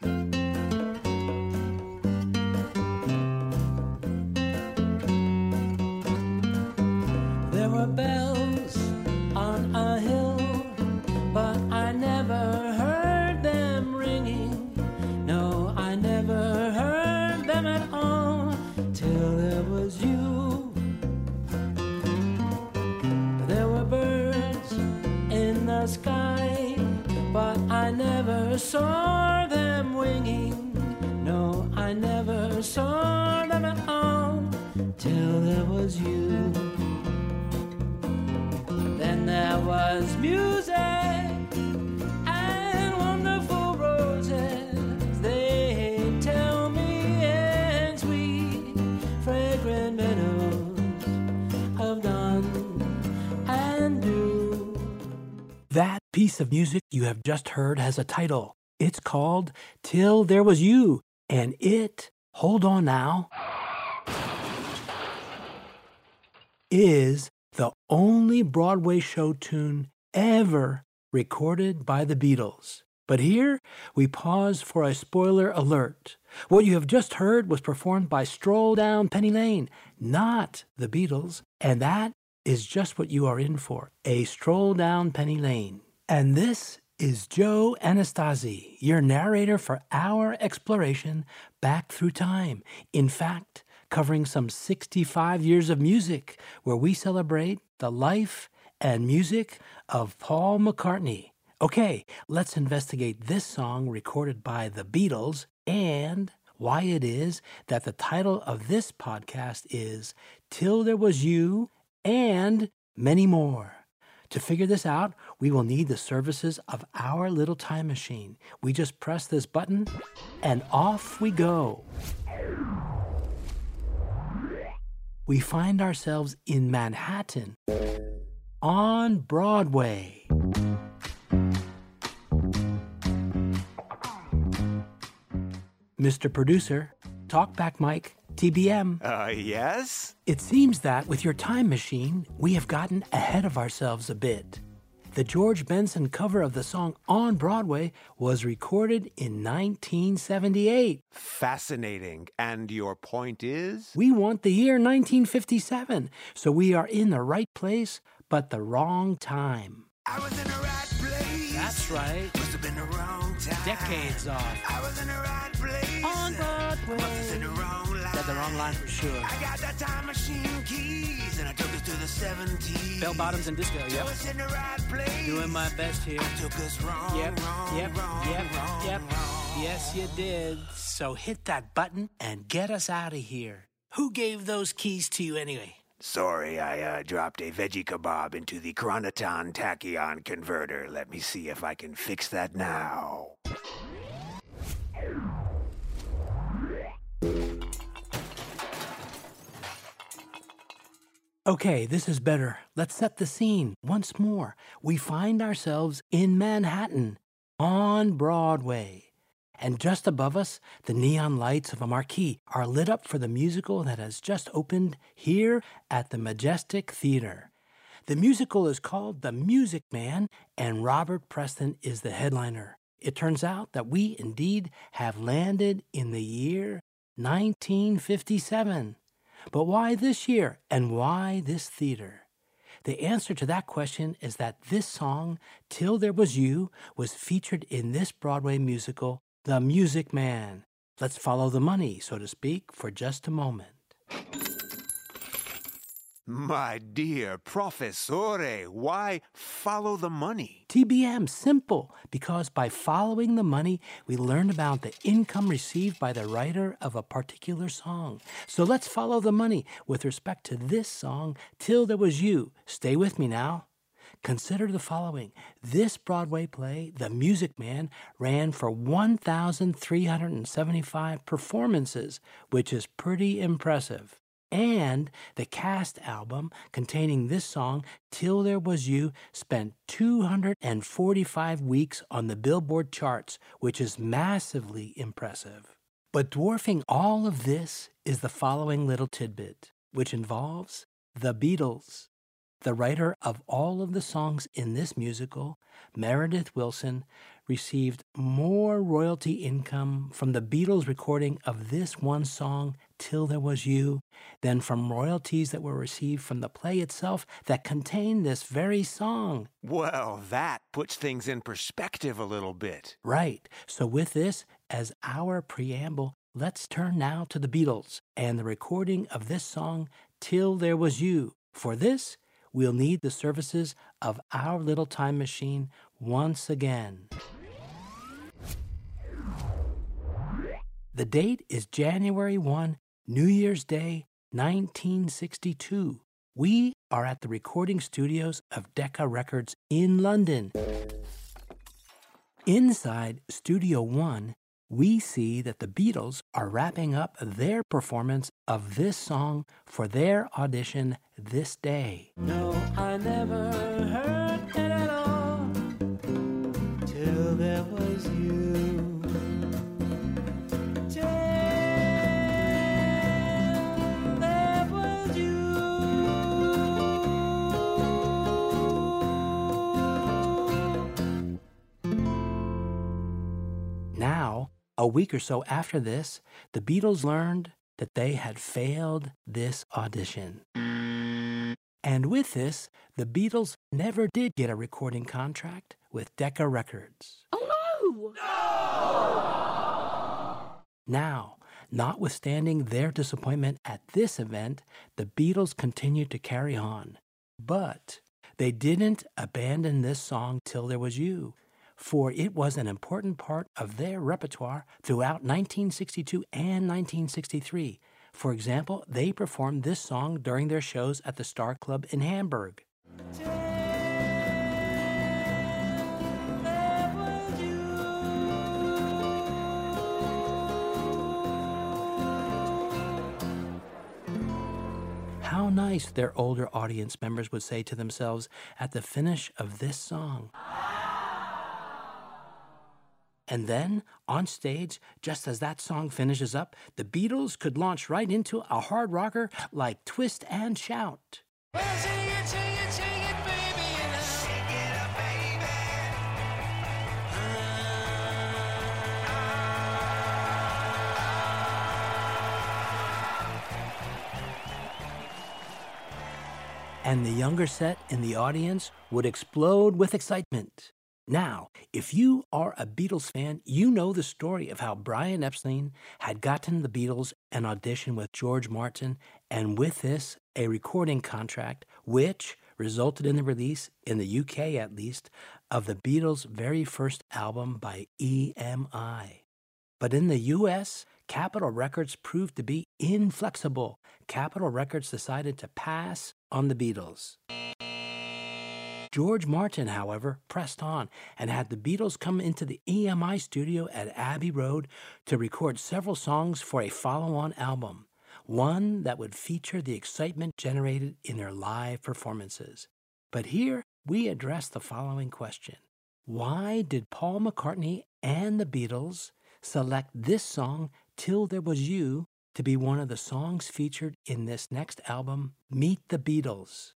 There were bells on a hill, but I never heard them ringing. No, I never heard them at all till there was you. There were birds in the sky, but I never saw them winging. No, I never saw them at all till there was you. Then there was music. That piece of music you have just heard has a title. It's called Till There Was You, and it, hold on now, is the only Broadway show tune ever recorded by the Beatles. But here we pause for a spoiler alert. What you have just heard was performed by Stroll Down Penny Lane, not the Beatles, and that is just what you are in for a stroll down Penny Lane. And this is Joe Anastasi, your narrator for our exploration back through time. In fact, covering some 65 years of music, where we celebrate the life and music of Paul McCartney. Okay, let's investigate this song recorded by the Beatles and why it is that the title of this podcast is Till There Was You and Many More. To figure this out, we will need the services of our little time machine. We just press this button and off we go. We find ourselves in Manhattan on Broadway. Mr. Producer, Talkback Mike, TBM. Uh, yes? It seems that with your time machine, we have gotten ahead of ourselves a bit. The George Benson cover of the song On Broadway was recorded in 1978. Fascinating. And your point is? We want the year 1957, so we are in the right place, but the wrong time. I was in the right place. That's right. Must have been the wrong time. Decades off. I was in the right place. On Broadway. Must have said the wrong line. Said the wrong line for sure. I got that time machine keys and I took us to the 70s. Bell bottoms and disco, yep. us in the right place. Doing my best here. I took us wrong, Yep, wrong, yep, wrong, yep, wrong, yep. wrong. Yes, you did. So hit that button and get us out of here. Who gave those keys to you anyway? Sorry, I uh, dropped a veggie kebab into the Chronoton tachyon converter. Let me see if I can fix that now. Okay, this is better. Let's set the scene once more. We find ourselves in Manhattan on Broadway. And just above us, the neon lights of a marquee are lit up for the musical that has just opened here at the Majestic Theater. The musical is called The Music Man, and Robert Preston is the headliner. It turns out that we indeed have landed in the year 1957. But why this year and why this theater? The answer to that question is that this song, Till There Was You, was featured in this Broadway musical, The Music Man. Let's follow the money, so to speak, for just a moment. My dear professore, why follow the money? TBM, simple, because by following the money, we learn about the income received by the writer of a particular song. So let's follow the money with respect to this song, Till There Was You. Stay with me now. Consider the following. This Broadway play, The Music Man, ran for 1,375 performances, which is pretty impressive. And the cast album containing this song, Till There Was You, spent 245 weeks on the Billboard charts, which is massively impressive. But dwarfing all of this is the following little tidbit, which involves the Beatles. The writer of all of the songs in this musical, Meredith Willson, received more royalty income from the Beatles recording of this one song, Till There Was You, than from royalties that were received from the play itself that contained this very song. Well, that puts things in perspective a little bit. Right. So, with this as our preamble, let's turn now to the Beatles and the recording of this song, Till There Was You. For this, we'll need the services of our little time machine once again. The date is January 1, New Year's Day, 1962. We are at the recording studios of Decca Records in London. Inside Studio One, we see that the Beatles are wrapping up their performance of this song for their audition this day. No, I never heard it at all a week or so after this, the Beatles learned that they had failed this audition. And with this, the Beatles never did get a recording contract with Decca Records. Oh no! No! Now, notwithstanding their disappointment at this event, the Beatles continued to carry on. But they didn't abandon this song till there was you, for it was an important part of their repertoire throughout 1962 and 1963. For example, they performed this song during their shows at the Star Club in Hamburg. How nice, their older audience members would say to themselves at the finish of this song. And then, on stage, just as that song finishes up, the Beatles could launch right into a hard rocker like Twist and Shout. And the younger set in the audience would explode with excitement. Now, if you are a Beatles fan, you know the story of how Brian Epstein had gotten the Beatles an audition with George Martin, and with this, a recording contract, which resulted in the release, in the UK at least, of the Beatles' very first album by EMI. But in the US, Capitol Records proved to be inflexible. Capitol Records decided to pass on the Beatles. George Martin, however, pressed on and had the Beatles come into the EMI studio at Abbey Road to record several songs for a follow on album, one that would feature the excitement generated in their live performances. But here we address the following question Why did Paul McCartney and the Beatles select this song, Till There Was You, to be one of the songs featured in this next album, Meet the Beatles?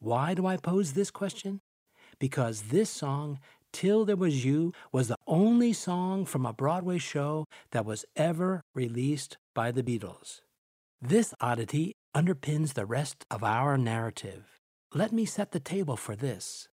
Why do I pose this question? Because this song, Till There Was You, was the only song from a Broadway show that was ever released by the Beatles. This oddity underpins the rest of our narrative. Let me set the table for this.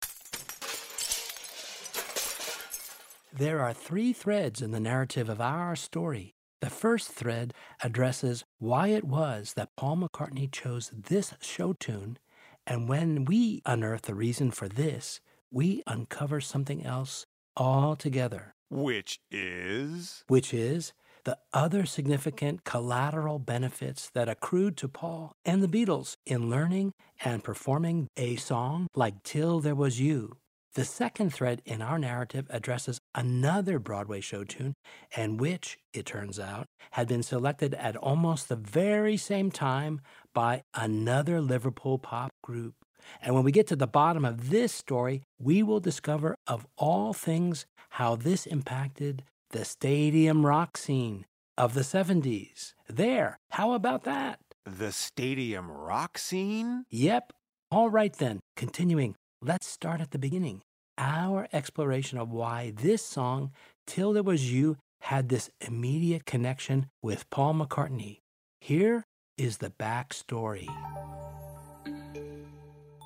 There are three threads in the narrative of our story. The first thread addresses why it was that Paul McCartney chose this show tune, and when we unearth the reason for this, we uncover something else altogether, Which is? which is the other significant collateral benefits that accrued to Paul and the Beatles in learning and performing a song like Till There Was You. The second thread in our narrative addresses another Broadway show tune, and which, it turns out, had been selected at almost the very same time by another Liverpool pop group. And when we get to the bottom of this story, we will discover, of all things, how this impacted the stadium rock scene of the 70s. There, how about that? The stadium rock scene? Yep. All right then, continuing, let's start at the beginning. Our exploration of why this song, Till There Was You, had this immediate connection with Paul McCartney. Here is the backstory.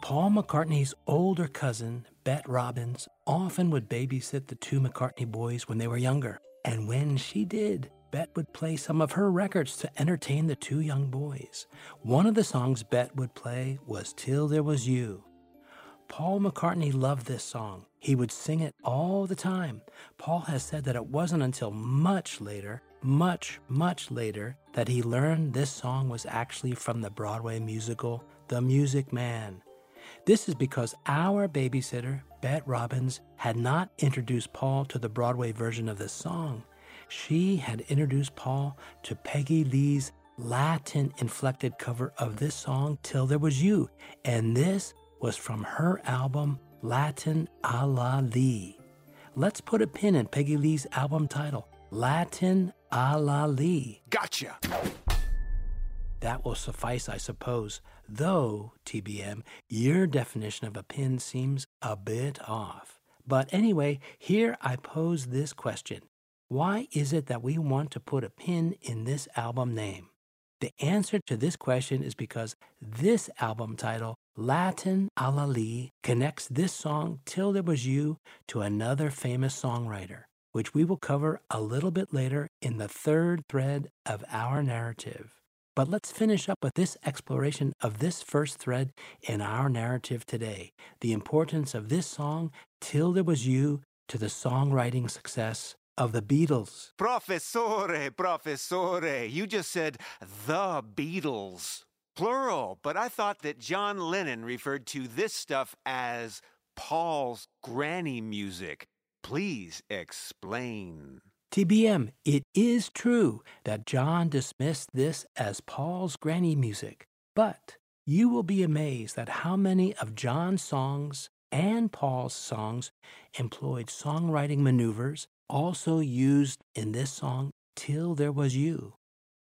Paul McCartney's older cousin, Bet Robbins, often would babysit the two McCartney boys when they were younger. And when she did, Bet would play some of her records to entertain the two young boys. One of the songs Bet would play was Till There Was You. Paul McCartney loved this song. He would sing it all the time. Paul has said that it wasn't until much later, much, much later, that he learned this song was actually from the Broadway musical The Music Man. This is because our babysitter, Bet Robbins, had not introduced Paul to the Broadway version of this song. She had introduced Paul to Peggy Lee's Latin inflected cover of this song, Till There Was You, and this was from her album, Latin a la Lee. Let's put a pin in Peggy Lee's album title, Latin a la Lee. Gotcha. That will suffice, I suppose, though, TBM, your definition of a pin seems a bit off. But anyway, here I pose this question Why is it that we want to put a pin in this album name? The answer to this question is because this album title, Latin a la Lee, connects this song, Till There Was You, to another famous songwriter, which we will cover a little bit later in the third thread of our narrative. But let's finish up with this exploration of this first thread in our narrative today the importance of this song, Till There Was You, to the songwriting success of the Beatles. Professore, professore, you just said the Beatles. Plural, but I thought that John Lennon referred to this stuff as Paul's granny music. Please explain. TBM, it is true that John dismissed this as Paul's granny music, but you will be amazed at how many of John's songs and Paul's songs employed songwriting maneuvers also used in this song, Till There Was You.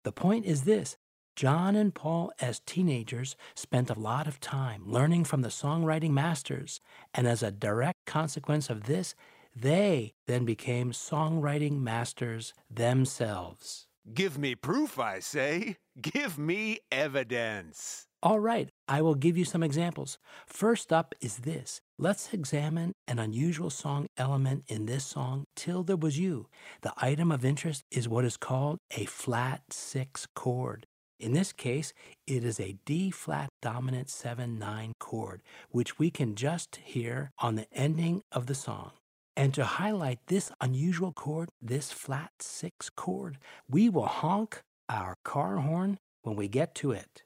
The point is this John and Paul, as teenagers, spent a lot of time learning from the songwriting masters, and as a direct consequence of this, they then became songwriting masters themselves. Give me proof, I say. Give me evidence. All right, I will give you some examples. First up is this. Let's examine an unusual song element in this song, Till There Was You. The item of interest is what is called a flat six chord. In this case, it is a D flat dominant 7 9 chord, which we can just hear on the ending of the song. And to highlight this unusual chord, this flat six chord, we will honk our car horn when we get to it.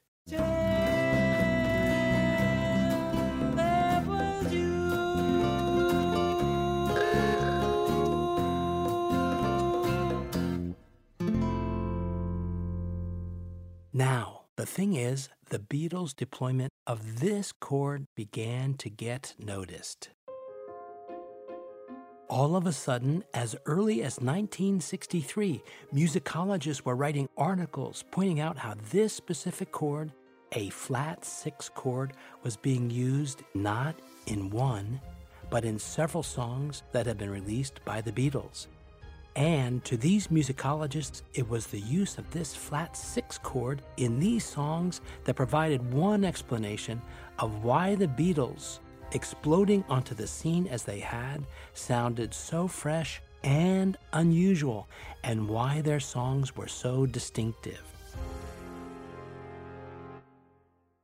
Now, the thing is, the Beatles' deployment of this chord began to get noticed. All of a sudden, as early as 1963, musicologists were writing articles pointing out how this specific chord, a flat six chord, was being used not in one, but in several songs that had been released by the Beatles. And to these musicologists, it was the use of this flat six chord in these songs that provided one explanation of why the Beatles, exploding onto the scene as they had, sounded so fresh and unusual, and why their songs were so distinctive.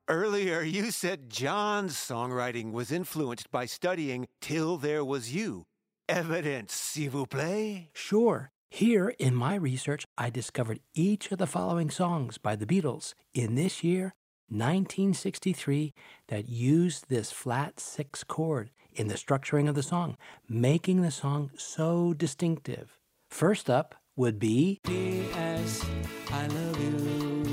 Earlier, you said John's songwriting was influenced by studying Till There Was You. Evidence, s'il vous plaît? Sure, here in my research, I discovered each of the following songs by the Beatles in this year, 1963, that used this flat six chord in the structuring of the song, making the song so distinctive. First up would be P.S. I love you.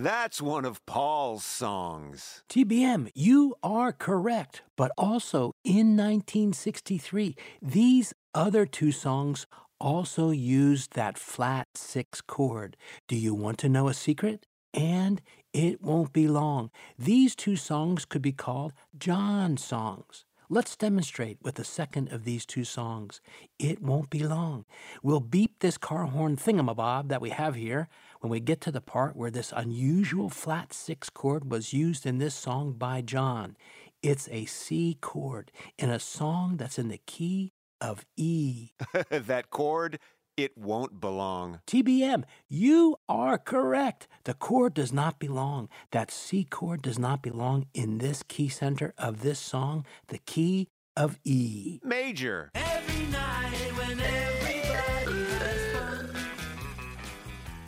That's one of Paul's songs. TBM, you are correct. But also in 1963, these other two songs also used that flat six chord. Do you want to know a secret? And it won't be long. These two songs could be called John songs. Let's demonstrate with the second of these two songs. It won't be long. We'll beep this car horn thingamabob that we have here when we get to the part where this unusual flat six chord was used in this song by John. It's a C chord in a song that's in the key of E. that chord, it won't belong. TBM, you are correct. The chord does not belong. That C chord does not belong in this key center of this song, the key of E. Major. Every night when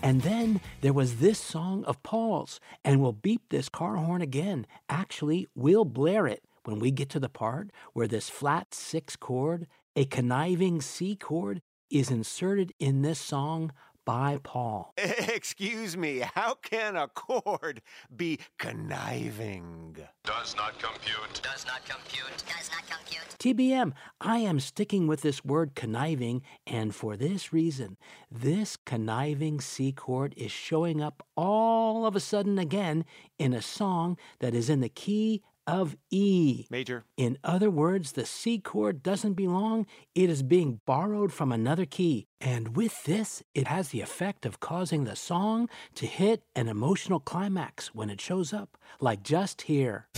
And then there was this song of Paul's, and we'll beep this car horn again. Actually, we'll blare it when we get to the part where this flat six chord, a conniving C chord, is inserted in this song by Paul. Excuse me, how can a chord be conniving? Does not compute. Does not compute. Does not compute. TBM, I am sticking with this word conniving, and for this reason. This conniving C chord is showing up all of a sudden again in a song that is in the key of E. Major. In other words, the C chord doesn't belong, it is being borrowed from another key. And with this, it has the effect of causing the song to hit an emotional climax when it shows up, like just here.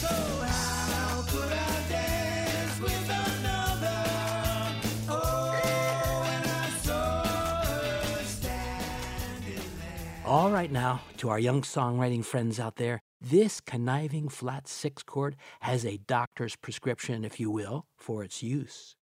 All right, now, to our young songwriting friends out there, this conniving flat six chord has a doctor's prescription, if you will, for its use.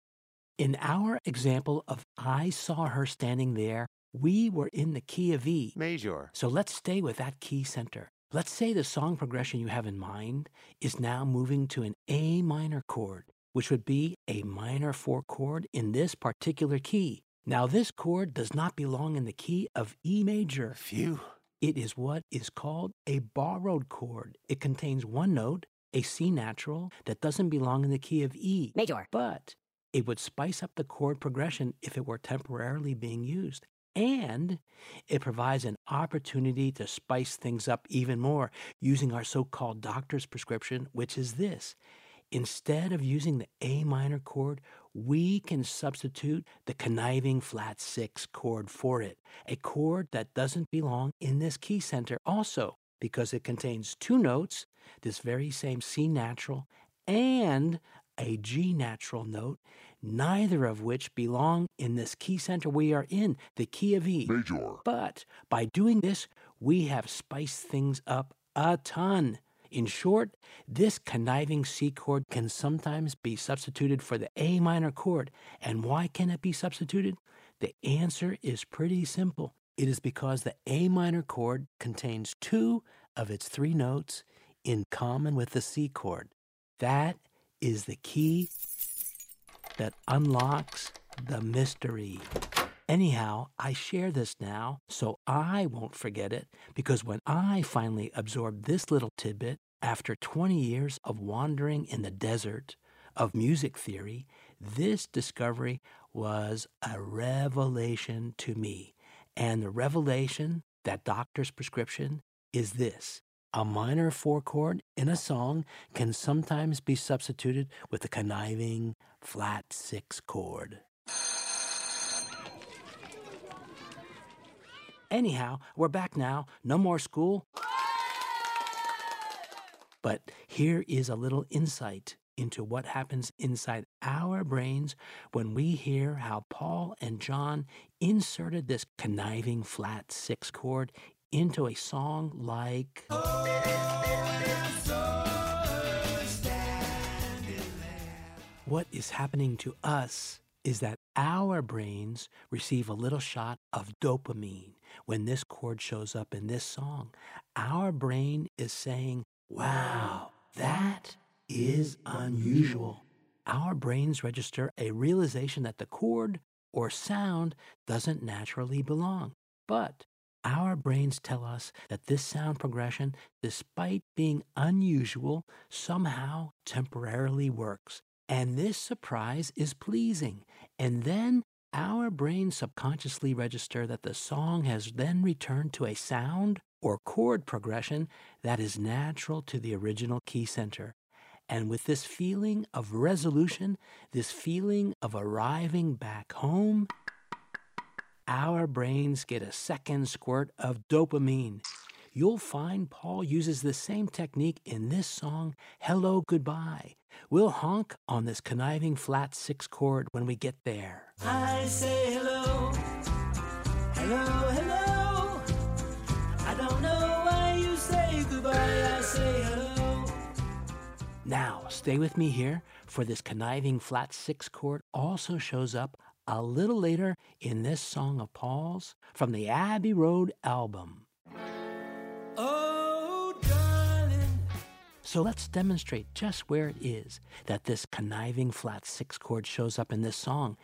In our example of I saw her standing there, we were in the key of E. Major. So let's stay with that key center. Let's say the song progression you have in mind is now moving to an A minor chord, which would be a minor four chord in this particular key. Now, this chord does not belong in the key of E major. Phew. It is what is called a borrowed chord. It contains one note, a C natural, that doesn't belong in the key of E. Major. But it would spice up the chord progression if it were temporarily being used. And it provides an opportunity to spice things up even more using our so called doctor's prescription, which is this. Instead of using the A minor chord, we can substitute the conniving flat six chord for it, a chord that doesn't belong in this key center also because it contains two notes, this very same C natural and a G natural note, neither of which belong in this key center we are in, the key of E. Major. But by doing this, we have spiced things up a ton. In short, this conniving C chord can sometimes be substituted for the A minor chord. And why can it be substituted? The answer is pretty simple. It is because the A minor chord contains two of its three notes in common with the C chord. That is the key that unlocks the mystery. Anyhow, I share this now so I won't forget it because when I finally absorbed this little tidbit after 20 years of wandering in the desert of music theory, this discovery was a revelation to me. And the revelation, that doctor's prescription, is this. A minor four chord in a song can sometimes be substituted with a conniving flat six chord. Anyhow, we're back now. No more school. But here is a little insight into what happens inside our brains when we hear how Paul and John inserted this conniving flat six chord into a song like. What is happening to us is that our brains receive a little shot of dopamine when this chord shows up in this song. Our brain is saying, Wow, that is unusual. Our brains register a realization that the chord or sound doesn't naturally belong. But our brains tell us that this sound progression, despite being unusual, somehow temporarily works. And this surprise is pleasing. And then our brains subconsciously register that the song has then returned to a sound or chord progression that is natural to the original key center. And with this feeling of resolution, this feeling of arriving back home, our brains get a second squirt of dopamine. You'll find Paul uses the same technique in this song, Hello Goodbye. We'll honk on this conniving flat six chord when we get there. I say hello, hello, hello. I don't know why you say goodbye. I say hello. Now, stay with me here, for this conniving flat six chord also shows up a little later in this song of Paul's from the Abbey Road album. So let's demonstrate just where it is that this conniving flat six chord shows up in this song.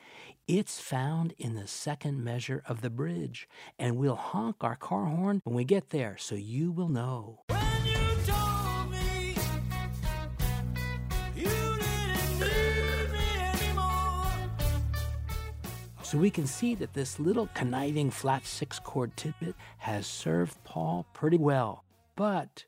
It's found in the second measure of the bridge, and we'll honk our car horn when we get there so you will know. When you told me you didn't need me anymore. So we can see that this little conniving flat six chord tidbit has served Paul pretty well. But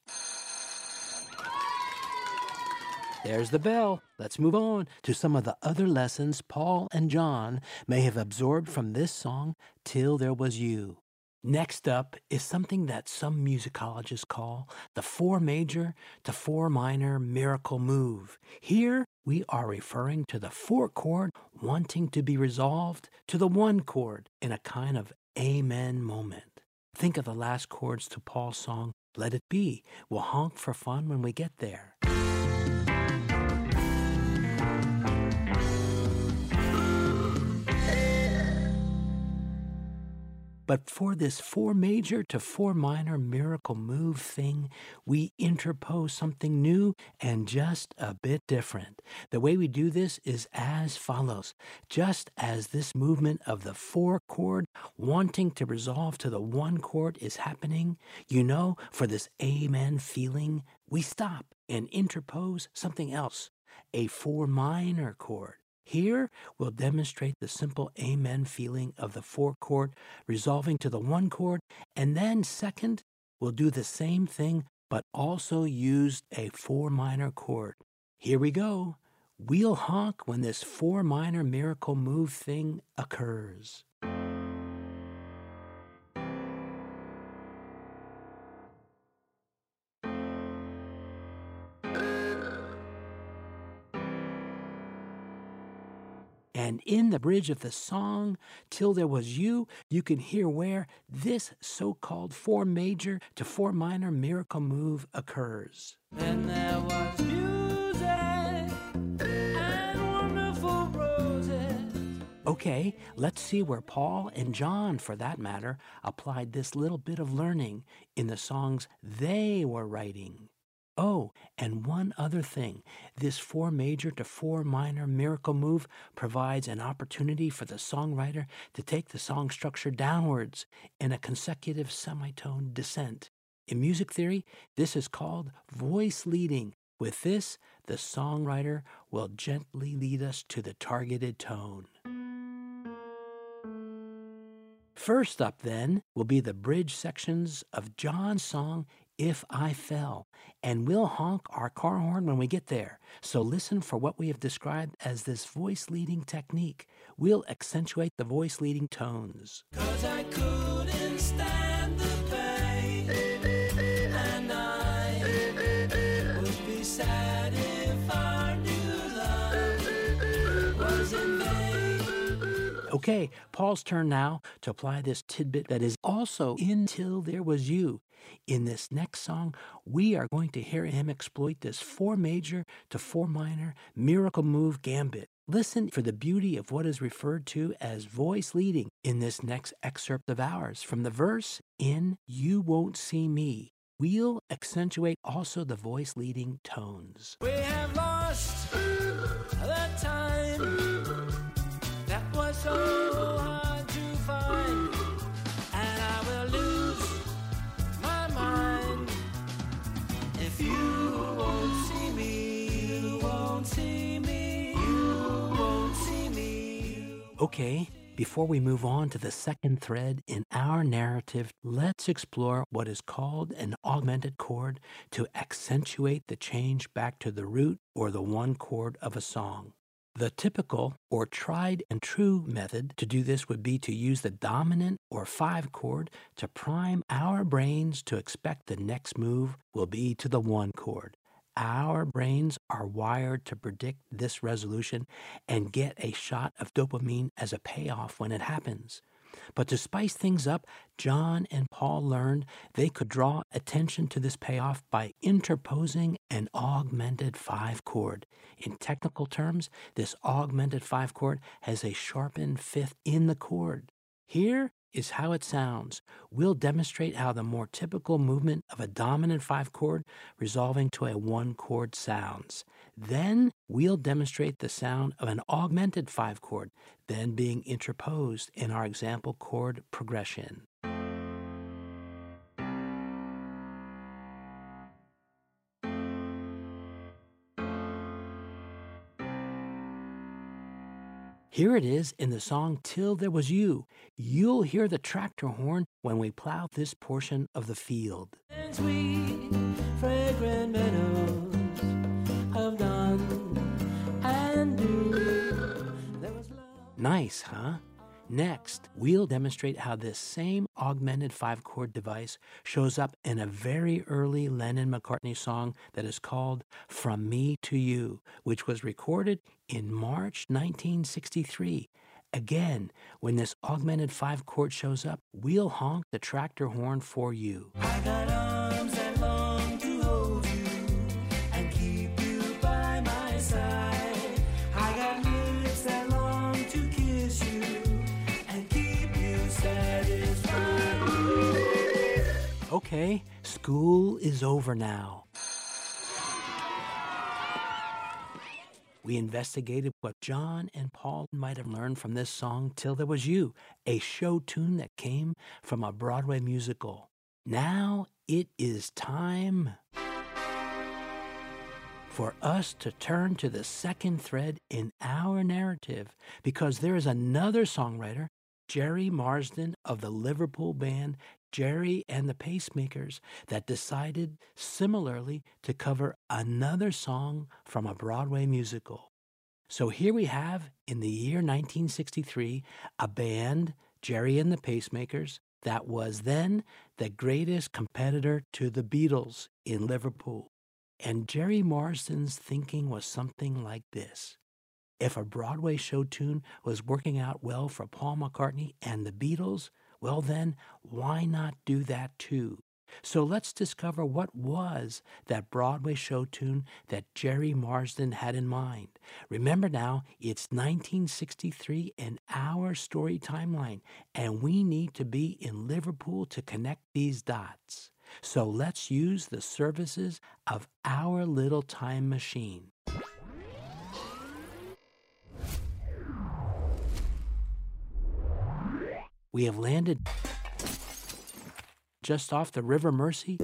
there's the bell. Let's move on to some of the other lessons Paul and John may have absorbed from this song, Till There Was You. Next up is something that some musicologists call the four major to four minor miracle move. Here we are referring to the four chord wanting to be resolved to the one chord in a kind of amen moment. Think of the last chords to Paul's song, Let It Be. We'll honk for fun when we get there. But for this four major to four minor miracle move thing, we interpose something new and just a bit different. The way we do this is as follows. Just as this movement of the four chord wanting to resolve to the one chord is happening, you know, for this amen feeling, we stop and interpose something else, a four minor chord. Here, we'll demonstrate the simple amen feeling of the four chord resolving to the one chord, and then, second, we'll do the same thing but also use a four minor chord. Here we go. We'll honk when this four minor miracle move thing occurs. And in the bridge of the song, Till There Was You, you can hear where this so called four major to four minor miracle move occurs. Then there was music and wonderful roses. Okay, let's see where Paul and John, for that matter, applied this little bit of learning in the songs they were writing. Oh, and one other thing. This four major to four minor miracle move provides an opportunity for the songwriter to take the song structure downwards in a consecutive semitone descent. In music theory, this is called voice leading. With this, the songwriter will gently lead us to the targeted tone. First up, then, will be the bridge sections of John's song, If I Fell, and we'll honk our car horn when we get there. So listen for what we have described as this voice leading technique. We'll accentuate the voice leading tones. Okay, Paul's turn now to apply this tidbit that is also in Till There Was You. In this next song, we are going to hear him exploit this four major to four minor miracle move gambit. Listen for the beauty of what is referred to as voice leading in this next excerpt of ours. From the verse in You Won't See Me, we'll accentuate also the voice leading tones. We have lost the time that was so Okay, before we move on to the second thread in our narrative, let's explore what is called an augmented chord to accentuate the change back to the root or the one chord of a song. The typical or tried and true method to do this would be to use the dominant or five chord to prime our brains to expect the next move will be to the one chord. Our brains are wired to predict this resolution and get a shot of dopamine as a payoff when it happens. But to spice things up, John and Paul learned they could draw attention to this payoff by interposing an augmented five chord. In technical terms, this augmented five chord has a sharpened fifth in the chord. Here is how it sounds. We'll demonstrate how the more typical movement of a dominant five chord resolving to a one chord sounds. Then we'll demonstrate the sound of an augmented five chord, then being interposed in our example chord progression. Here it is in the song Till There Was You. You'll hear the tractor horn when we plow this portion of the field. and sweet, fragrant meadows of dawn and dew. There was love. Nice, huh? Next, we'll demonstrate how this same augmented five chord device shows up in a very early Lennon McCartney song that is called From Me to You, which was recorded in March 1963. Again, when this augmented five chord shows up, we'll honk the tractor horn for you. Okay, school is over now. We investigated what John and Paul might have learned from this song Till There Was You, a show tune that came from a Broadway musical. Now it is time for us to turn to the second thread in our narrative because there is another songwriter, Gerry Marsden of the Liverpool band Gerry and the Pacemakers, that decided similarly to cover another song from a Broadway musical. So here we have, in the year 1963, a band, Gerry and the Pacemakers, that was then the greatest competitor to the Beatles in Liverpool. And Gerry Marsden's thinking was something like this. If a Broadway show tune was working out well for Paul McCartney and the Beatles, well, then, why not do that too? So let's discover what was that Broadway show tune that Gerry Marsden had in mind. Remember now, it's 1963 in our story timeline, and we need to be in Liverpool to connect these dots. So let's use the services of our little time machine. We have landed just off the River Mersey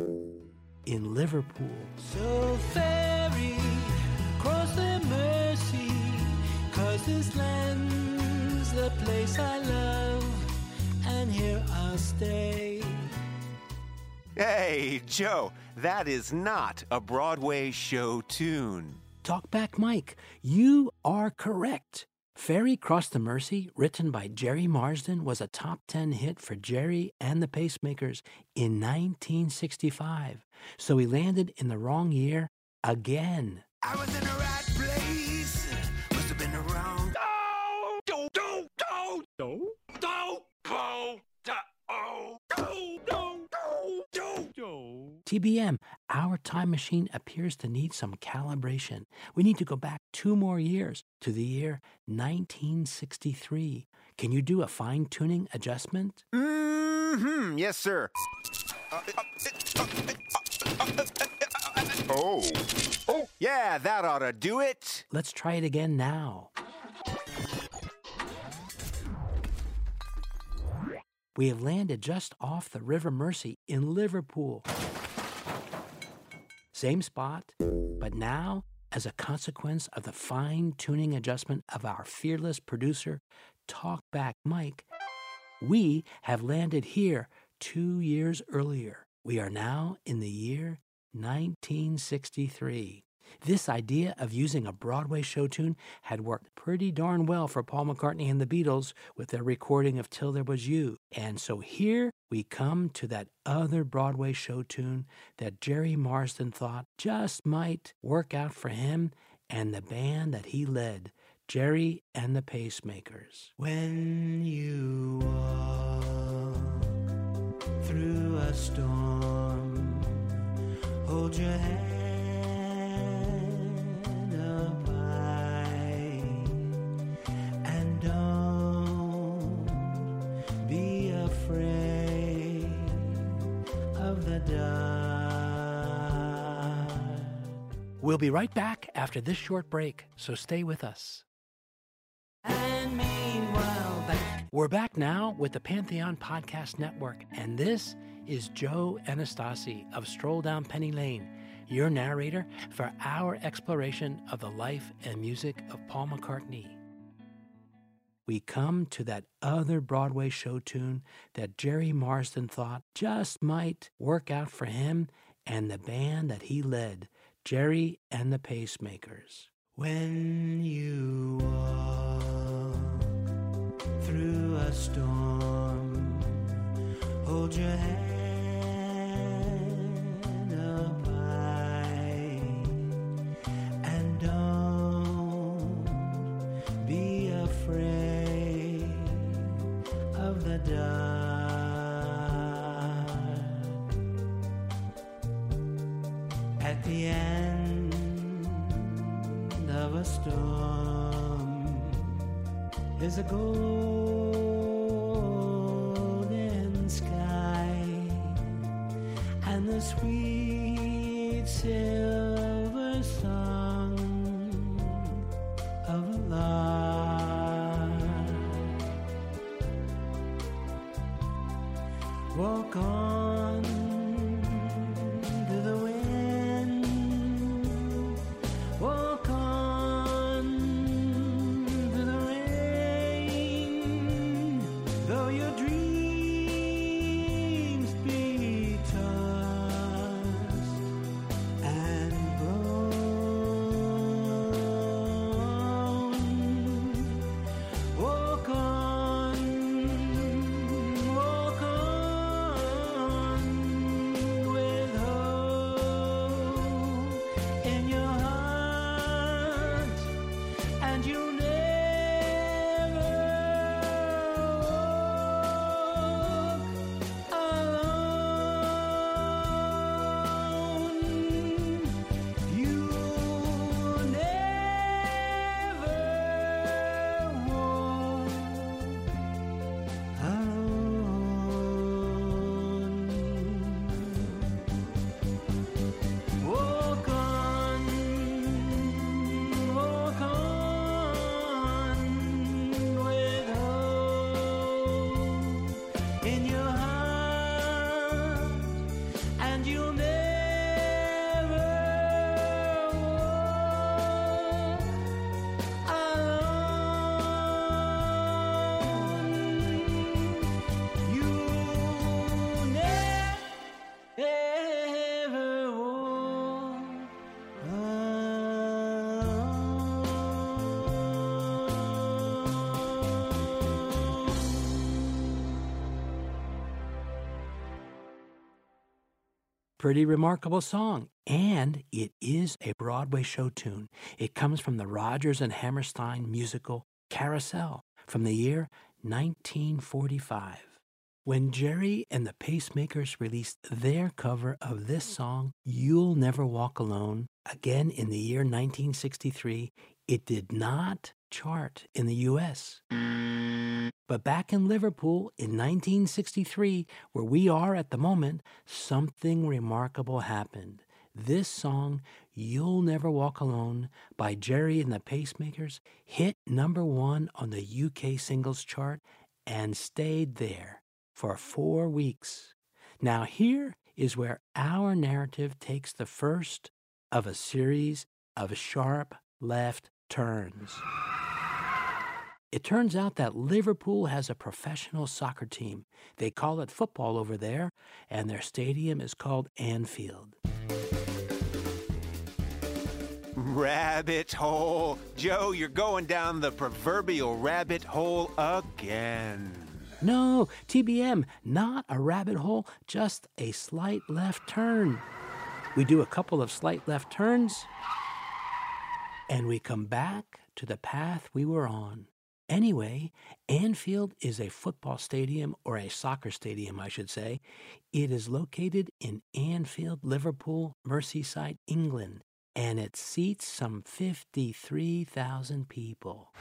in Liverpool. So ferry cross the Mersey, cause this land's the place I love, and here I'll stay. Hey, Joe, that is not a Broadway show tune. Talkback Mike, you are correct. Ferry Cross the Mersey, written by Gerry Marsden, was a top 10 hit for Gerry and the Pacemakers in 1965. So he landed in the wrong year again. TBM, our time machine appears to need some calibration. We need to go back two more years to the year 1963. Can you do a fine tuning adjustment? Mm-hmm. Yes, sir. Oh. Oh. Yeah, that ought to do it. Let's try it again now. We have landed just off the River Mersey in Liverpool. Same spot, but now, as a consequence of the fine tuning adjustment of our fearless producer, Talkback Mike, we have landed here two years earlier. We are now in the year 1963. This idea of using a Broadway show tune had worked pretty darn well for Paul McCartney and the Beatles with their recording of Till There Was You. And so here we come to that other Broadway show tune that Gerry Marsden thought just might work out for him and the band that he led, Gerry and the Pacemakers. When you walk through a storm, hold your hand dark. We'll be right back after this short break, so stay with us. And meanwhile, back. We're back now with the Pantheon Podcast Network, and this is Joe Anastasi of Stroll Down Penny Lane, your narrator for our exploration of the life and music of Paul McCartney. We come to that other Broadway show tune that Gerry Marsden thought just might work out for him and the band that he led, Gerry and the Pacemakers. When you walk through a storm, hold your hand At the end of a storm is a golden sky and the sweet silver song Pretty remarkable song. And it is a Broadway show tune. It comes from the Rodgers and Hammerstein musical Carousel from the year 1945. When Gerry and the Pacemakers released their cover of this song, You'll Never Walk Alone, again in the year 1963, it did not chart in the US. But back in Liverpool in 1963, where we are at the moment, something remarkable happened. This song, You'll Never Walk Alone, by Gerry and the Pacemakers, hit number one on the UK singles chart and stayed there for four weeks. Now, here is where our narrative takes the first of a series of sharp left turns. It turns out that Liverpool has a professional soccer team. They call it football over there, and their stadium is called Anfield. Rabbit hole. Joe, you're going down the proverbial rabbit hole again. No, TBM, not a rabbit hole, just a slight left turn. We do a couple of slight left turns, and we come back to the path we were on. Anyway, Anfield is a football stadium, or a soccer stadium, I should say. It is located in Anfield, Liverpool, Merseyside, England, and it seats some 53,000 people.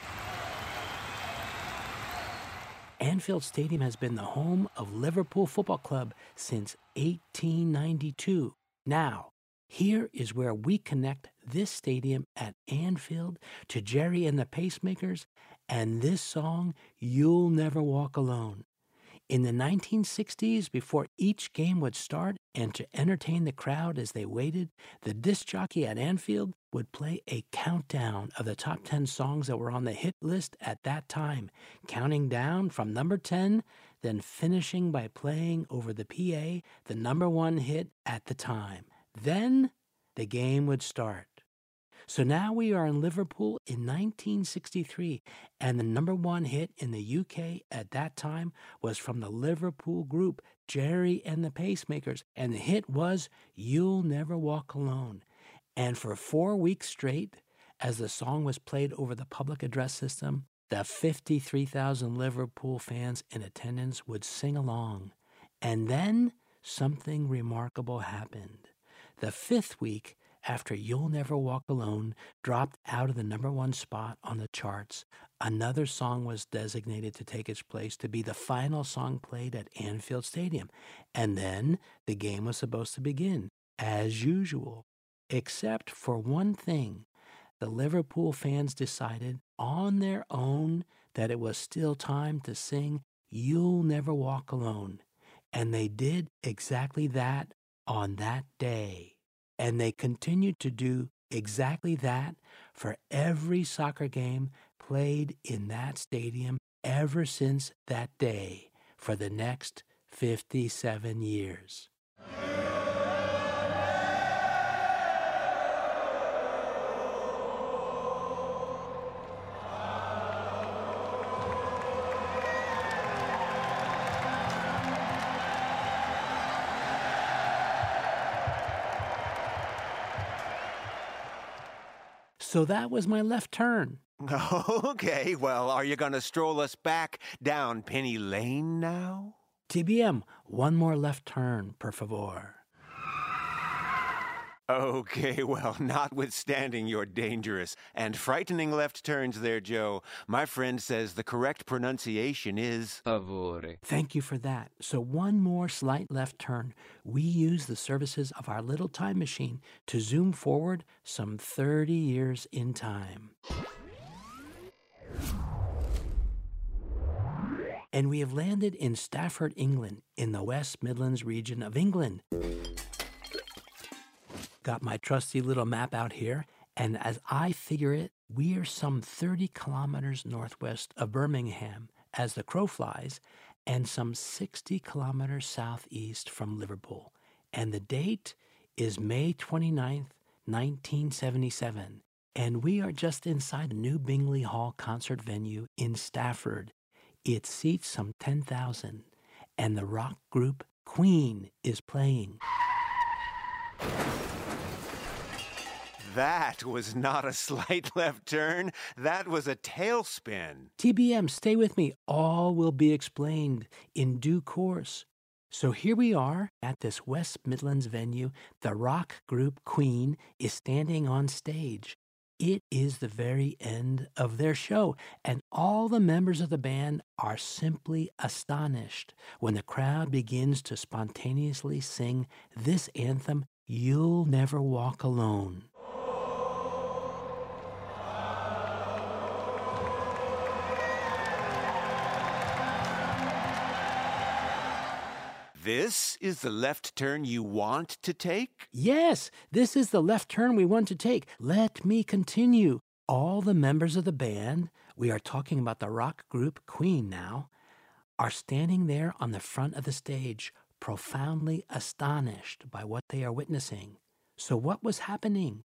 Anfield Stadium has been the home of Liverpool Football Club since 1892. Now, here is where we connect this stadium at Anfield to Gerry and the Pacemakers and this song, You'll Never Walk Alone. In the 1960s, before each game would start and to entertain the crowd as they waited, the disc jockey at Anfield would play a countdown of the top 10 songs that were on the hit list at that time, counting down from number 10, then finishing by playing over the PA the number one hit at the time. Then the game would start. So now we are in Liverpool in 1963, and the number one hit in the UK at that time was from the Liverpool group Gerry and the Pacemakers, and the hit was You'll Never Walk Alone. And for four weeks straight, as the song was played over the public address system, the 53,000 Liverpool fans in attendance would sing along. And then something remarkable happened. The fifth week, after You'll Never Walk Alone dropped out of the number one spot on the charts, another song was designated to take its place to be the final song played at Anfield Stadium. And then the game was supposed to begin, as usual. Except for one thing. The Liverpool fans decided on their own that it was still time to sing You'll Never Walk Alone. And they did exactly that on that day. And they continued to do exactly that for every soccer game played in that stadium ever since that day for the next 57 years. So that was my left turn. Okay, well, are you going to stroll us back down Penny Lane now? TBM, one more left turn, per favor. Okay, well, notwithstanding your dangerous and frightening left turns there, Joe, my friend says the correct pronunciation is favore. Thank you for that. So, one more slight left turn. We use the services of our little time machine to zoom forward some 30 years in time. And we have landed in Stafford, England, in the West Midlands region of England. Got my trusty little map out here, and as I figure it, we are some 30 kilometers northwest of Birmingham as the crow flies, and some 60 kilometers southeast from Liverpool. And the date is May 29th, 1977. And we are just inside the new Bingley Hall concert venue in Stafford. It seats some 10,000, and the rock group Queen is playing. That was not a slight left turn. That was a tailspin. TBM, stay with me. All will be explained in due course. So here we are at this West Midlands venue. The rock group Queen is standing on stage. It is the very end of their show, and all the members of the band are simply astonished when the crowd begins to spontaneously sing this anthem, You'll Never Walk Alone. This is the left turn you want to take? Yes, this is the left turn we want to take. Let me continue. All the members of the band, we are talking about the rock group Queen now, are standing there on the front of the stage, profoundly astonished by what they are witnessing. So, what was happening?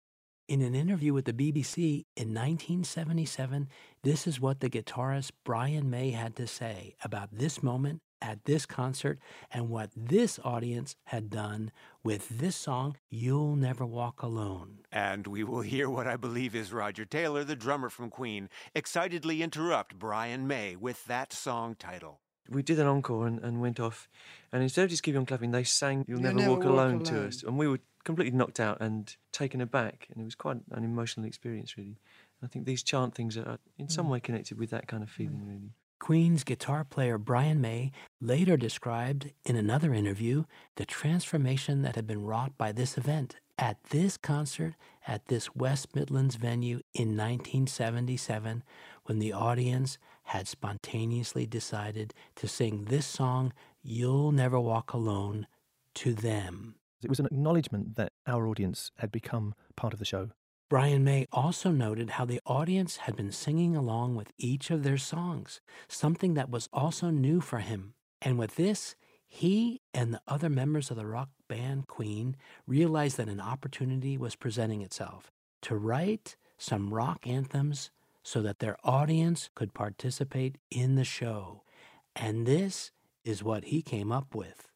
In an interview with the BBC in 1977, this is what the guitarist Brian May had to say about this moment at this concert and what this audience had done with this song, You'll Never Walk Alone. And we will hear what I believe is Roger Taylor, the drummer from Queen, excitedly interrupt Brian May with that song title. We did an encore and, and went off, and instead of just keeping on clapping, they sang "You'll, You'll Never, Never Walk, Walk alone, Alone. to us, and we were completely knocked out and taken aback, and it was quite an emotional experience, really. I think these chant things are in some mm. way connected with that kind of feeling, really. Queen's guitar player Brian May later described in another interview the transformation that had been wrought by this event at this concert at this West Midlands venue in 1977 when the audience had spontaneously decided to sing this song, You'll Never Walk Alone, to them. It was an acknowledgement that our audience had become part of the show. Brian May also noted how the audience had been singing along with each of their songs, something that was also new for him. And with this, he and the other members of the rock band Queen realized that an opportunity was presenting itself to write some rock anthems so that their audience could participate in the show. And this is what he came up with.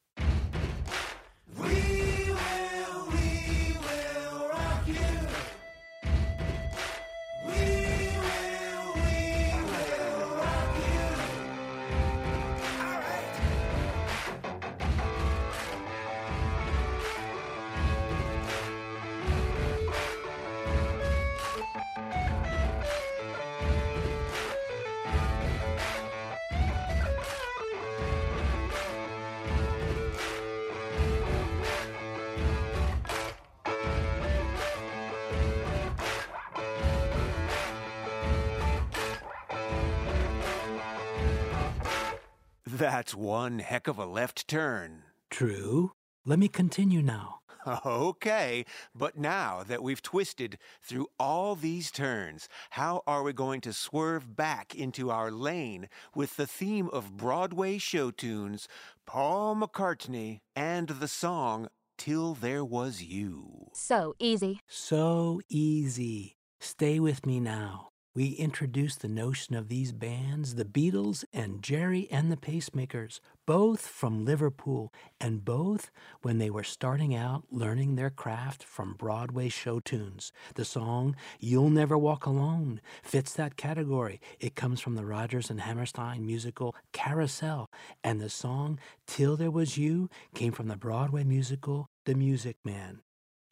That's one heck of a left turn. True. Let me continue now. Okay, but now that we've twisted through all these turns, how are we going to swerve back into our lane with the theme of Broadway show tunes, Paul McCartney, and the song Till There Was You? So easy. So easy. Stay with me now. We introduced the notion of these bands, the Beatles and Gerry and the Pacemakers, both from Liverpool, and both when they were starting out learning their craft from Broadway show tunes. The song You'll Never Walk Alone fits that category. It comes from the Rodgers and Hammerstein musical Carousel, and the song Till There Was You came from the Broadway musical The Music Man.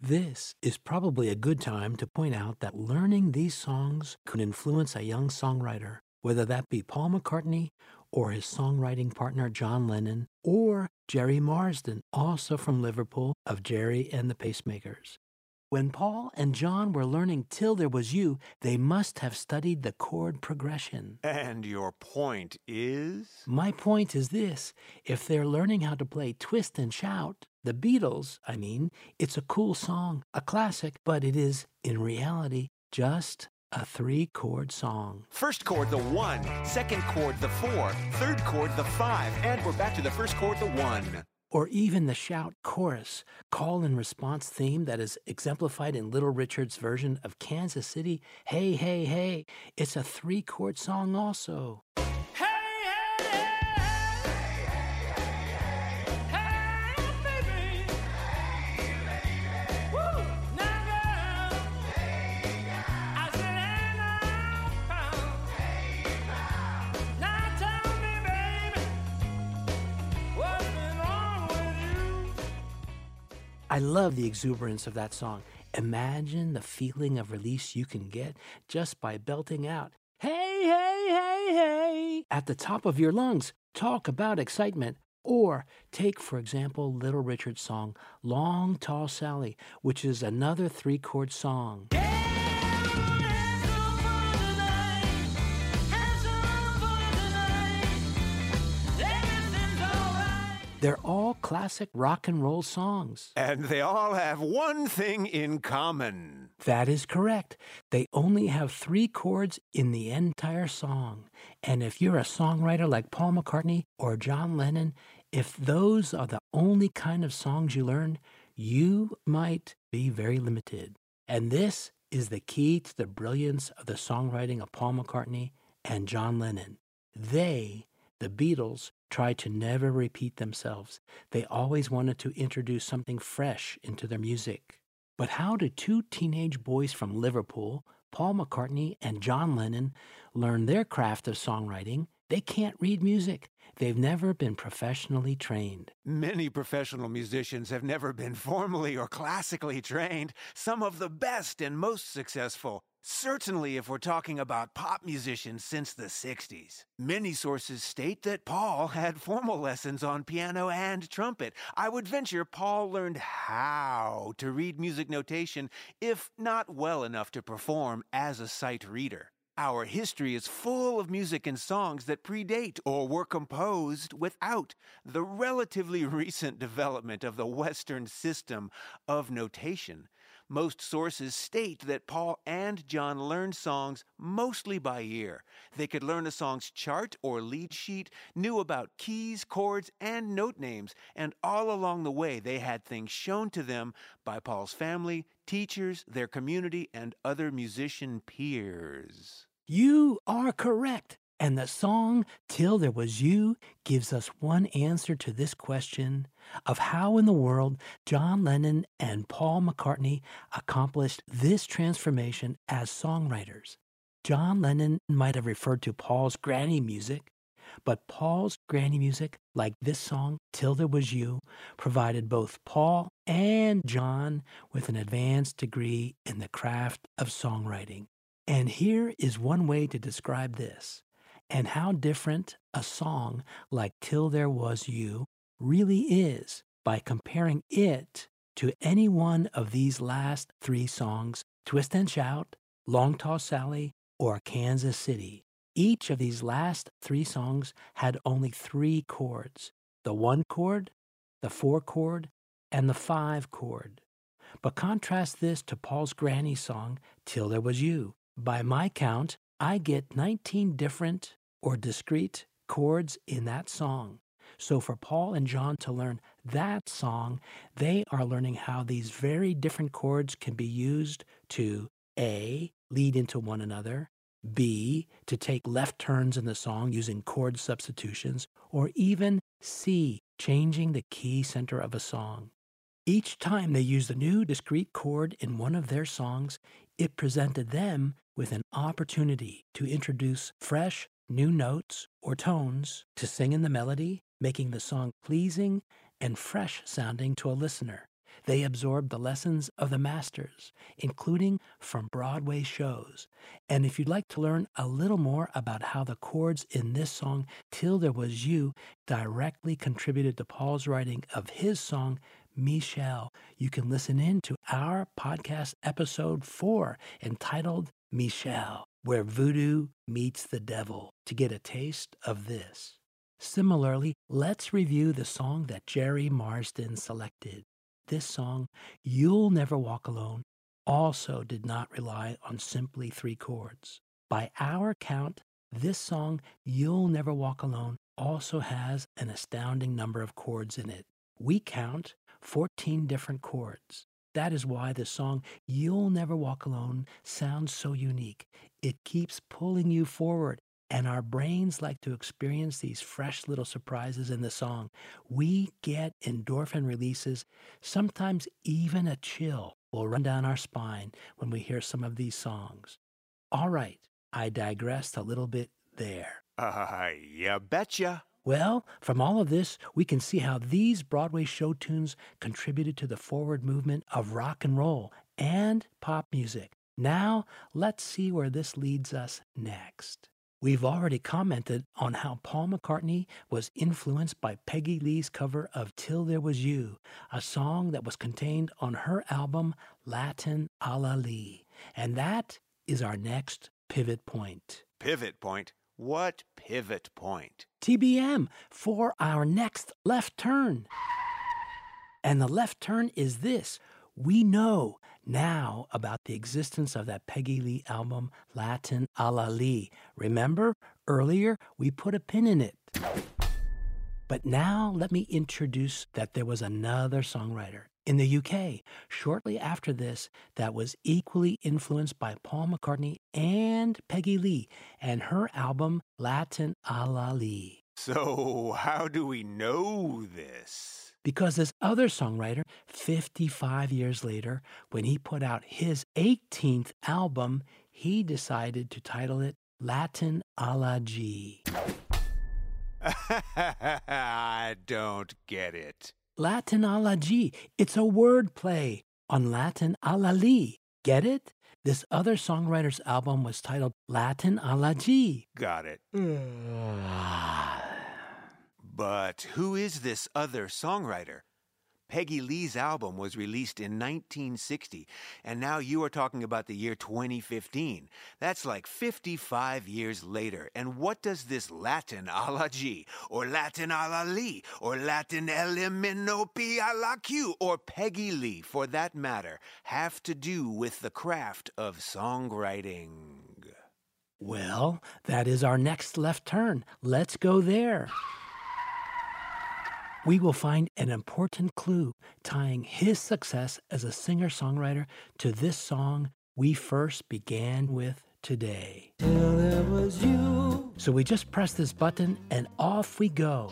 This is probably a good time to point out that learning these songs could influence a young songwriter, whether that be Paul McCartney or his songwriting partner John Lennon or Gerry Marsden, also from Liverpool, of Gerry and the Pacemakers. When Paul and John were learning Till There Was You, they must have studied the chord progression. And your point is? My point is this if they're learning how to play twist and shout, the Beatles, I mean, it's a cool song, a classic, but it is, in reality, just a three chord song. First chord, the one. Second chord, the four. Third chord, the five. And we're back to the first chord, the one. Or even the shout chorus, call and response theme that is exemplified in Little Richard's version of Kansas City, Hey, Hey, Hey. It's a three chord song also. I love the exuberance of that song. Imagine the feeling of release you can get just by belting out, hey, hey, hey, hey, at the top of your lungs. Talk about excitement. Or take, for example, Little Richard's song, Long Tall Sally, which is another three chord song. They're all classic rock and roll songs. And they all have one thing in common. That is correct. They only have three chords in the entire song. And if you're a songwriter like Paul McCartney or John Lennon, if those are the only kind of songs you learn, you might be very limited. And this is the key to the brilliance of the songwriting of Paul McCartney and John Lennon. They, the Beatles, tried to never repeat themselves. They always wanted to introduce something fresh into their music. But how did two teenage boys from Liverpool, Paul McCartney and John Lennon, learn their craft of songwriting? They can't read music. They've never been professionally trained. Many professional musicians have never been formally or classically trained, some of the best and most successful. Certainly, if we're talking about pop musicians since the 60s. Many sources state that Paul had formal lessons on piano and trumpet. I would venture Paul learned how to read music notation, if not well enough to perform as a sight reader. Our history is full of music and songs that predate or were composed without the relatively recent development of the Western system of notation. Most sources state that Paul and John learned songs mostly by ear. They could learn a song's chart or lead sheet, knew about keys, chords, and note names, and all along the way they had things shown to them by Paul's family, teachers, their community, and other musician peers. You are correct. And the song Till There Was You gives us one answer to this question of how in the world John Lennon and Paul McCartney accomplished this transformation as songwriters. John Lennon might have referred to Paul's granny music, but Paul's granny music, like this song, Till There Was You, provided both Paul and John with an advanced degree in the craft of songwriting. And here is one way to describe this and how different a song like Till There Was You really is by comparing it to any one of these last three songs Twist and Shout, Long Tall Sally, or Kansas City. Each of these last three songs had only three chords the one chord, the four chord, and the five chord. But contrast this to Paul's granny song, Till There Was You. By my count, I get 19 different or discrete chords in that song. So for Paul and John to learn that song, they are learning how these very different chords can be used to A, lead into one another, B, to take left turns in the song using chord substitutions, or even C, changing the key center of a song. Each time they used a new discrete chord in one of their songs, it presented them with an opportunity to introduce fresh, new notes or tones to sing in the melody, making the song pleasing and fresh sounding to a listener. They absorb the lessons of the masters, including from Broadway shows. And if you'd like to learn a little more about how the chords in this song, Till There Was You, directly contributed to Paul's writing of his song, Michelle, you can listen in to our podcast episode four entitled Michelle, where voodoo meets the devil, to get a taste of this. Similarly, let's review the song that Gerry Marsden selected. This song, You'll Never Walk Alone, also did not rely on simply three chords. By our count, this song, You'll Never Walk Alone, also has an astounding number of chords in it. We count 14 different chords. That is why the song You'll Never Walk Alone sounds so unique. It keeps pulling you forward, and our brains like to experience these fresh little surprises in the song. We get endorphin releases, sometimes even a chill will run down our spine when we hear some of these songs. All right, I digressed a little bit there. Uh, you betcha. Well, from all of this, we can see how these Broadway show tunes contributed to the forward movement of rock and roll and pop music. Now, let's see where this leads us next. We've already commented on how Paul McCartney was influenced by Peggy Lee's cover of Till There Was You, a song that was contained on her album Latin a la Lee. And that is our next pivot point. Pivot point? What pivot point? TBM for our next left turn. And the left turn is this. We know now about the existence of that Peggy Lee album, Latin a la Lee. Remember, earlier we put a pin in it. But now let me introduce that there was another songwriter in the UK shortly after this that was equally influenced by Paul McCartney and Peggy Lee and her album Latin a la Lee. So, how do we know this? Because this other songwriter, 55 years later, when he put out his 18th album, he decided to title it Latin a la G. I don't get it. Latin a la G. It's a word play on Latin a la Lee. Get it? This other songwriter's album was titled Latin a la G. Got it. but who is this other songwriter? Peggy Lee's album was released in 1960, and now you are talking about the year 2015. That's like 55 years later. And what does this Latin a la G, or Latin a la Lee, or Latin P a la Q, or Peggy Lee, for that matter, have to do with the craft of songwriting? Well, that is our next left turn. Let's go there we will find an important clue tying his success as a singer songwriter to this song we first began with today. So we just press this button and off we go.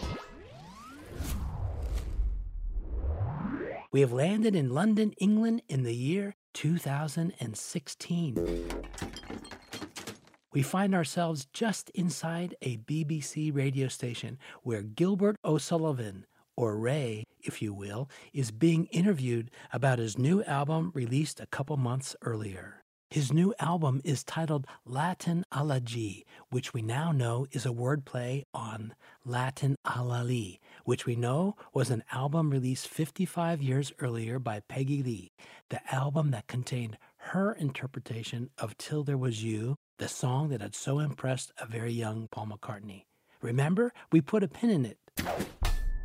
We have landed in London, England in the year 2016. We find ourselves just inside a BBC radio station where Gilbert O'Sullivan, or Ray, if you will, is being interviewed about his new album released a couple months earlier. His new album is titled Latin a la G, which we now know is a wordplay on Latin a la Lee, which we know was an album released 55 years earlier by Peggy Lee, the album that contained her interpretation of Till There Was You, the song that had so impressed a very young Paul McCartney. Remember, we put a pin in it.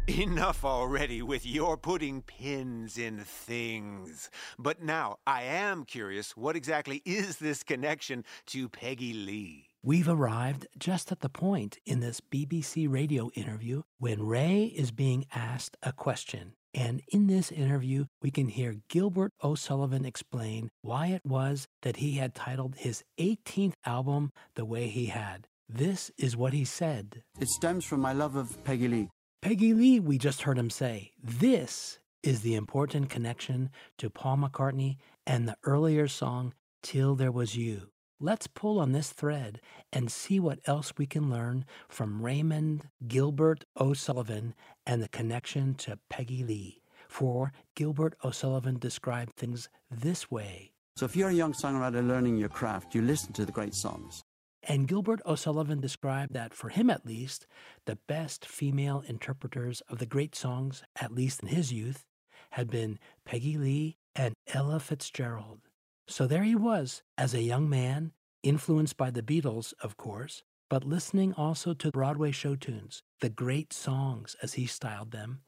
Enough already with your putting pins in things. But now I am curious what exactly is this connection to Peggy Lee? We've arrived just at the point in this BBC radio interview when Ray is being asked a question. And in this interview, we can hear Gilbert O'Sullivan explain why it was that he had titled his 18th album the way he had. This is what he said. It stems from my love of Peggy Lee. Peggy Lee, we just heard him say. This is the important connection to Paul McCartney and the earlier song, Till There Was You. Let's pull on this thread and see what else we can learn from Raymond Gilbert O'Sullivan and the connection to Peggy Lee. For Gilbert O'Sullivan described things this way. So, if you're a young songwriter learning your craft, you listen to the great songs. And Gilbert O'Sullivan described that, for him at least, the best female interpreters of the great songs, at least in his youth, had been Peggy Lee and Ella Fitzgerald. So there he was, as a young man, influenced by the Beatles, of course, but listening also to Broadway show tunes, the great songs, as he styled them.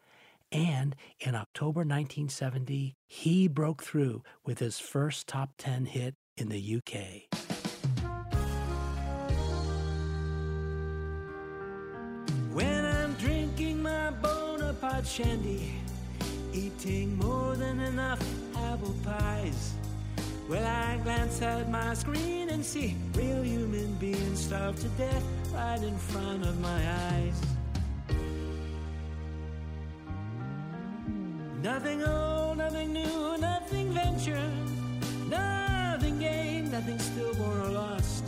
And in October 1970, he broke through with his first top 10 hit in the UK. Hot shandy, eating more than enough apple pies. Well, I glance at my screen and see real human beings starved to death right in front of my eyes. Nothing old, nothing new, nothing ventured, nothing gained, nothing stillborn or lost.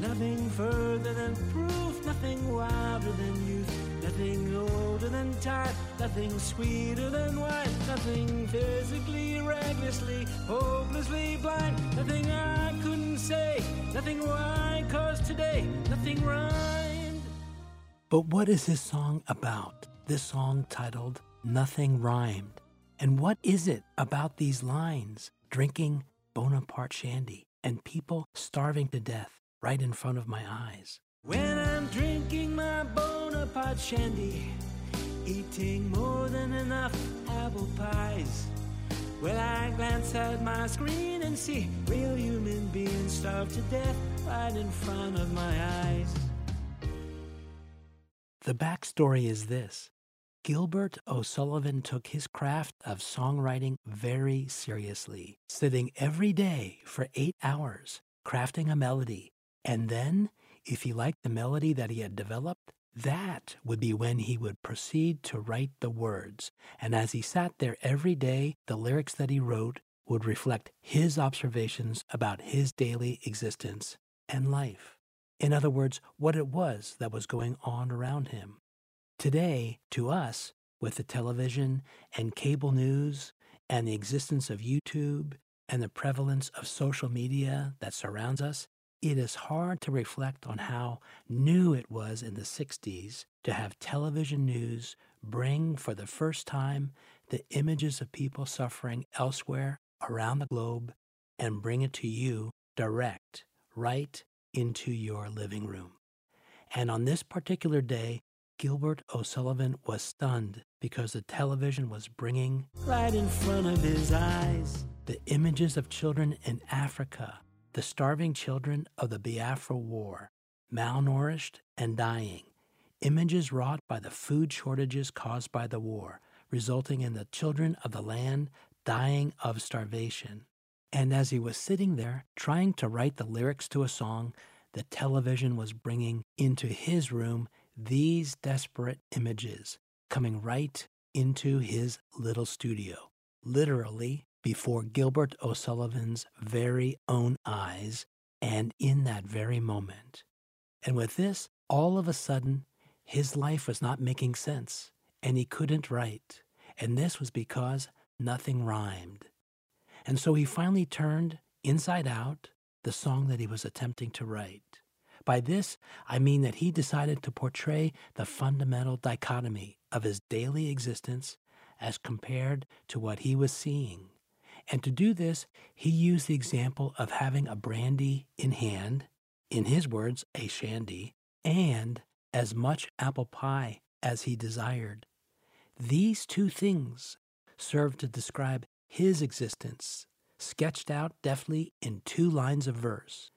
Nothing further than proof, nothing wilder than youth, nothing older than time, nothing sweeter than wine, nothing physically, recklessly, hopelessly blind, nothing I couldn't say, nothing why, cause today, nothing rhymed. But what is this song about? This song titled Nothing Rhymed. And what is it about these lines? Drinking Bonaparte shandy and people starving to death right in front of my eyes. When I'm drinking my Bonaparte shandy, eating more than enough apple pies. Well, I glance at my screen and see real human beings starved to death right in front of my eyes. The backstory is this Gilbert O'Sullivan took his craft of songwriting very seriously, sitting every day for eight hours, crafting a melody. And then, if he liked the melody that he had developed, that would be when he would proceed to write the words. And as he sat there every day, the lyrics that he wrote would reflect his observations about his daily existence and life. In other words, what it was that was going on around him. Today, to us, with the television and cable news and the existence of YouTube and the prevalence of social media that surrounds us, it is hard to reflect on how new it was in the 60s to have television news bring for the first time the images of people suffering elsewhere around the globe and bring it to you direct, right into your living room. And on this particular day, Gilbert O'Sullivan was stunned because the television was bringing right in front of his eyes the images of children in Africa, the starving children of the Biafra War, malnourished and dying, images wrought by the food shortages caused by the war, resulting in the children of the land dying of starvation. And as he was sitting there trying to write the lyrics to a song, the television was bringing into his room these desperate images coming right into his little studio, literally before Gilbert O'Sullivan's very own eyes and in that very moment. And with this, all of a sudden, his life was not making sense and he couldn't write. And this was because nothing rhymed. And so he finally turned inside out the song that he was attempting to write. By this, I mean that he decided to portray the fundamental dichotomy of his daily existence as compared to what he was seeing. And to do this, he used the example of having a brandy in hand, in his words, a shandy, and as much apple pie as he desired. These two things served to describe his existence, sketched out deftly in two lines of verse.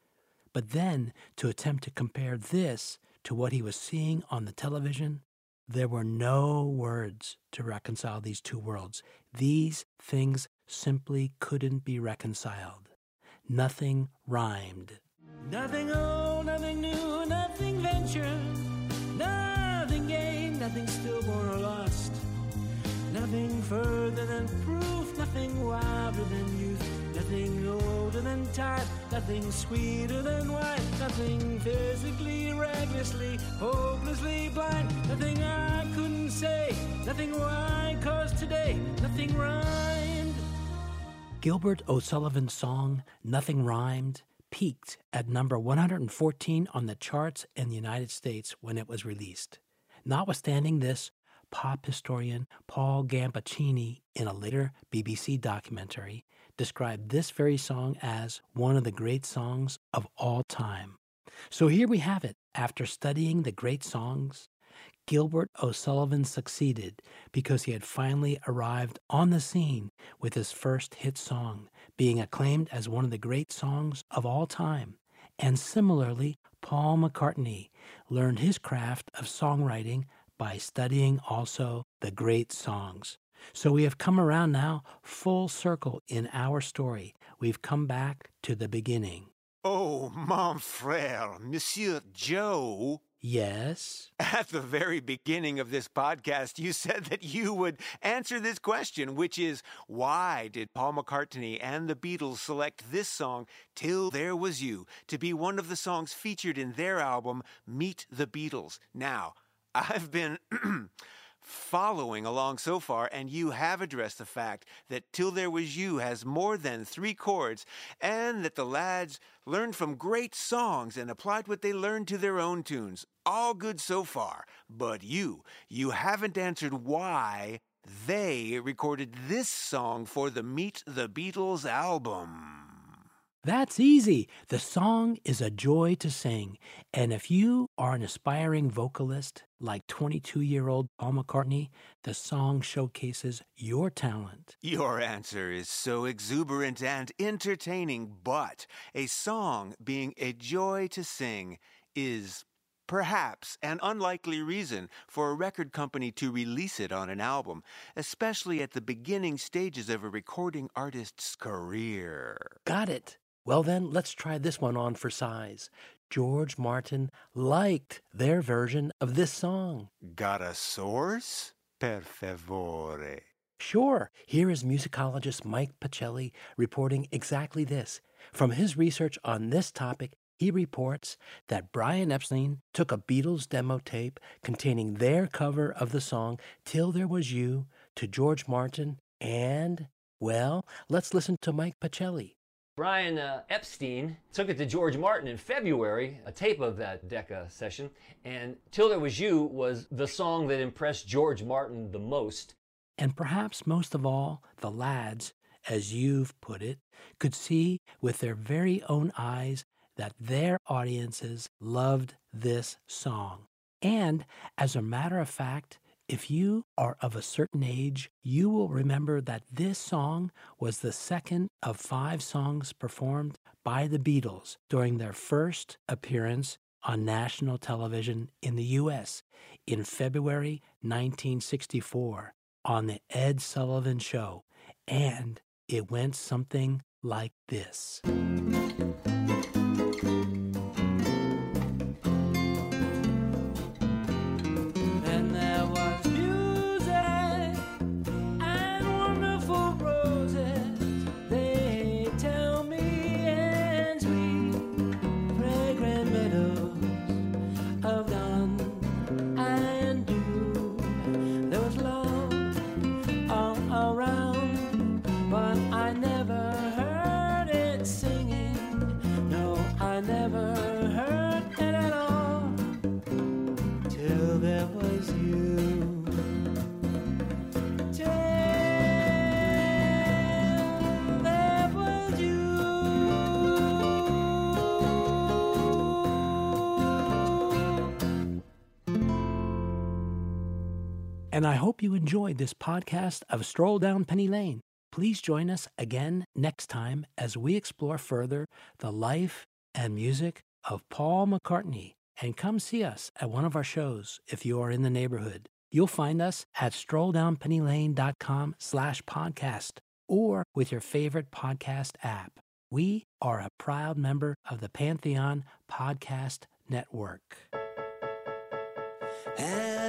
But then to attempt to compare this to what he was seeing on the television, there were no words to reconcile these two worlds. These things simply couldn't be reconciled. Nothing rhymed. Nothing old, nothing new, nothing ventured, nothing gained, nothing stillborn or lost. Nothing further than proof, nothing wilder than youth, nothing older than time, nothing sweeter than wine, nothing physically, recklessly, hopelessly blind, nothing I couldn't say, nothing why, cause today, nothing rhymed. Gilbert O'Sullivan's song, Nothing Rhymed, peaked at number 114 on the charts in the United States when it was released. Notwithstanding this, pop historian Paul Gambaccini, in a later BBC documentary, described this very song as one of the great songs of all time. So here we have it. After studying the great songs, Gilbert O'Sullivan succeeded because he had finally arrived on the scene with his first hit song, being acclaimed as one of the great songs of all time. And similarly, Paul McCartney learned his craft of songwriting by studying also the great songs. So we have come around now full circle in our story. We've come back to the beginning. Oh, mon frère, Monsieur Joe Yes. At the very beginning of this podcast, you said that you would answer this question, which is why did Paul McCartney and the Beatles select this song, Till There Was You, to be one of the songs featured in their album, Meet the Beatles? Now, I've been. following along so far, and you have addressed the fact that Till There Was You has more than three chords, and that the lads learned from great songs and applied what they learned to their own tunes. All good so far. But you, you haven't answered why they recorded this song for the Meet the Beatles album. That's easy. The song is a joy to sing. And if you are an aspiring vocalist like 22 year old Paul McCartney, the song showcases your talent. Your answer is so exuberant and entertaining, but a song being a joy to sing is perhaps an unlikely reason for a record company to release it on an album, especially at the beginning stages of a recording artist's career. Got it. Well, then, let's try this one on for size. George Martin liked their version of this song. Got a source? Per favore. Sure. Here is musicologist Mike Pacelli reporting exactly this. From his research on this topic, he reports that Brian Epstein took a Beatles demo tape containing their cover of the song Till There Was You to George Martin and, well, let's listen to Mike Pacelli. Brian uh, Epstein took it to George Martin in February, a tape of that Decca session, and Till There Was You was the song that impressed George Martin the most. And perhaps most of all, the lads, as you've put it, could see with their very own eyes that their audiences loved this song. And as a matter of fact, if you are of a certain age, you will remember that this song was the second of five songs performed by the Beatles during their first appearance on national television in the U.S. in February 1964 on The Ed Sullivan Show. And it went something like this. And I hope you enjoyed this podcast of Stroll Down Penny Lane. Please join us again next time as we explore further the life and music of Paul McCartney. And come see us at one of our shows if you are in the neighborhood. You'll find us at strolldownpennylane.com slash podcast or with your favorite podcast app. We are a proud member of the Pantheon Podcast Network. And